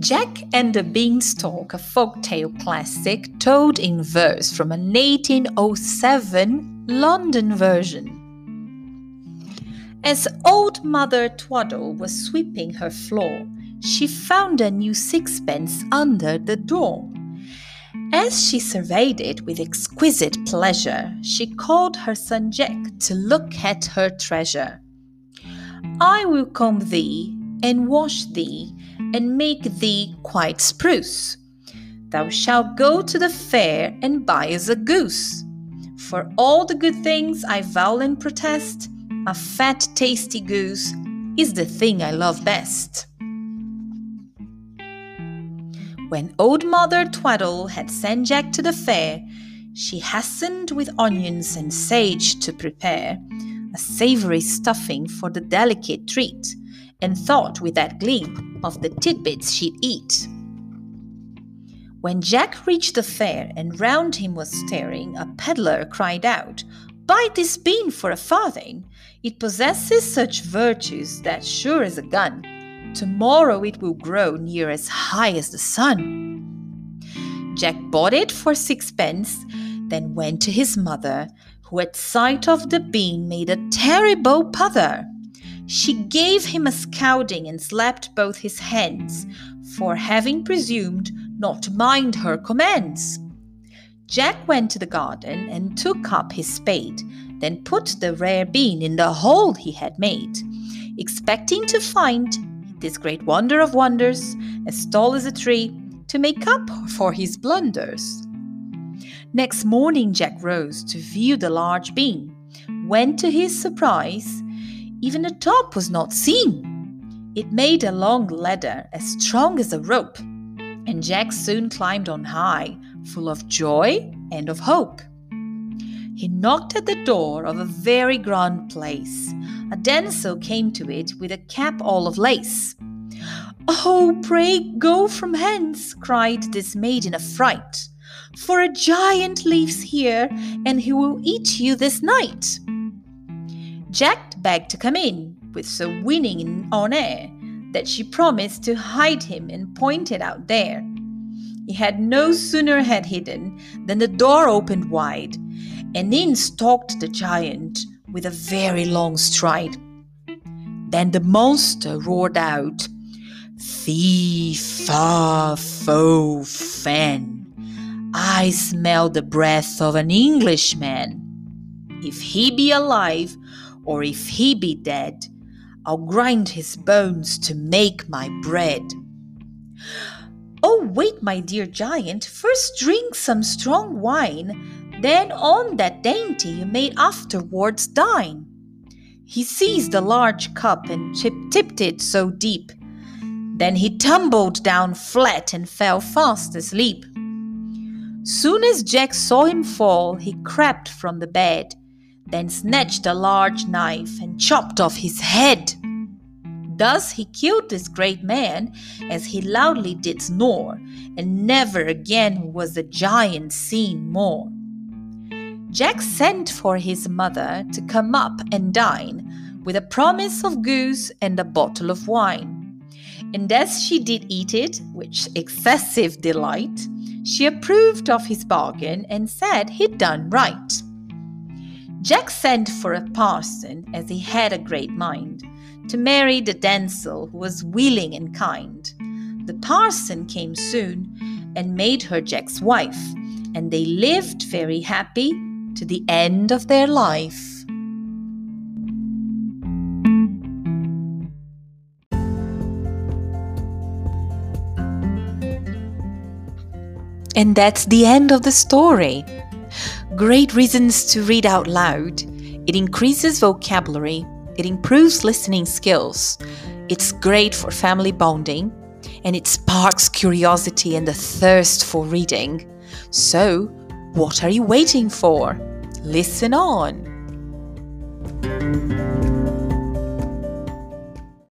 Jack and the Beanstalk, a folktale classic told in verse from a 1807 London version. As old Mother Twaddle was sweeping her floor, she found a new sixpence under the door. As she surveyed it with exquisite pleasure, she called her son Jack to look at her treasure. I will comb thee and wash thee and make thee quite spruce. Thou shalt go to the fair and buy us a goose. For all the good things I vow and protest, a fat, tasty goose is the thing I love best. When old Mother Twaddle had sent Jack to the fair, she hastened with onions and sage to prepare a savory stuffing for the delicate treat and thought with that gleam of the tidbits she'd eat. When Jack reached the fair and round him was staring, a peddler cried out, Buy this bean for a farthing. It possesses such virtues that, sure as a gun, tomorrow it will grow near as high as the sun. Jack bought it for sixpence, then went to his mother, who at sight of the bean made a terrible pother. She gave him a scolding and slapped both his hands for having presumed not to mind her commands. Jack went to the garden and took up his spade, then put the rare bean in the hole he had made, expecting to find this great wonder of wonders, as tall as a tree, to make up for his blunders. Next morning, Jack rose to view the large bean, when to his surprise, even the top was not seen. It made a long ladder as strong as a rope, and Jack soon climbed on high, full of joy and of hope. He knocked at the door of a very grand place. A damsel came to it with a cap all of lace. Oh, pray go from hence, cried this maid in a fright, for a giant lives here, and he will eat you this night. Jack begged to come in, with so winning on air that she promised to hide him and pointed out there. He had no sooner had hidden than the door opened wide, and in stalked the giant with a very long stride. Then the monster roared out, Fee, fa, fo, fen. I smell the breath of an Englishman. If he be alive, or if he be dead, I'll grind his bones to make my bread. Oh, wait, my dear giant, first drink some strong wine, then on that dainty you may afterwards dine. He seized a large cup and tipped it so deep. Then he tumbled down flat and fell fast asleep. Soon as Jack saw him fall, he crept from the bed then snatched a large knife and chopped off his head. Thus he killed this great man as he loudly did snore, and never again was the giant seen more. Jack sent for his mother to come up and dine, with a promise of goose and a bottle of wine. And as she did eat it, with excessive delight, she approved of his bargain and said he'd done right. Jack sent for a parson, as he had a great mind, to marry the damsel who was willing and kind. The parson came soon and made her Jack's wife, and they lived very happy to the end of their life. And that's the end of the story great reasons to read out loud. It increases vocabulary, it improves listening skills, it's great for family bonding, and it sparks curiosity and the thirst for reading. So, what are you waiting for? Listen on!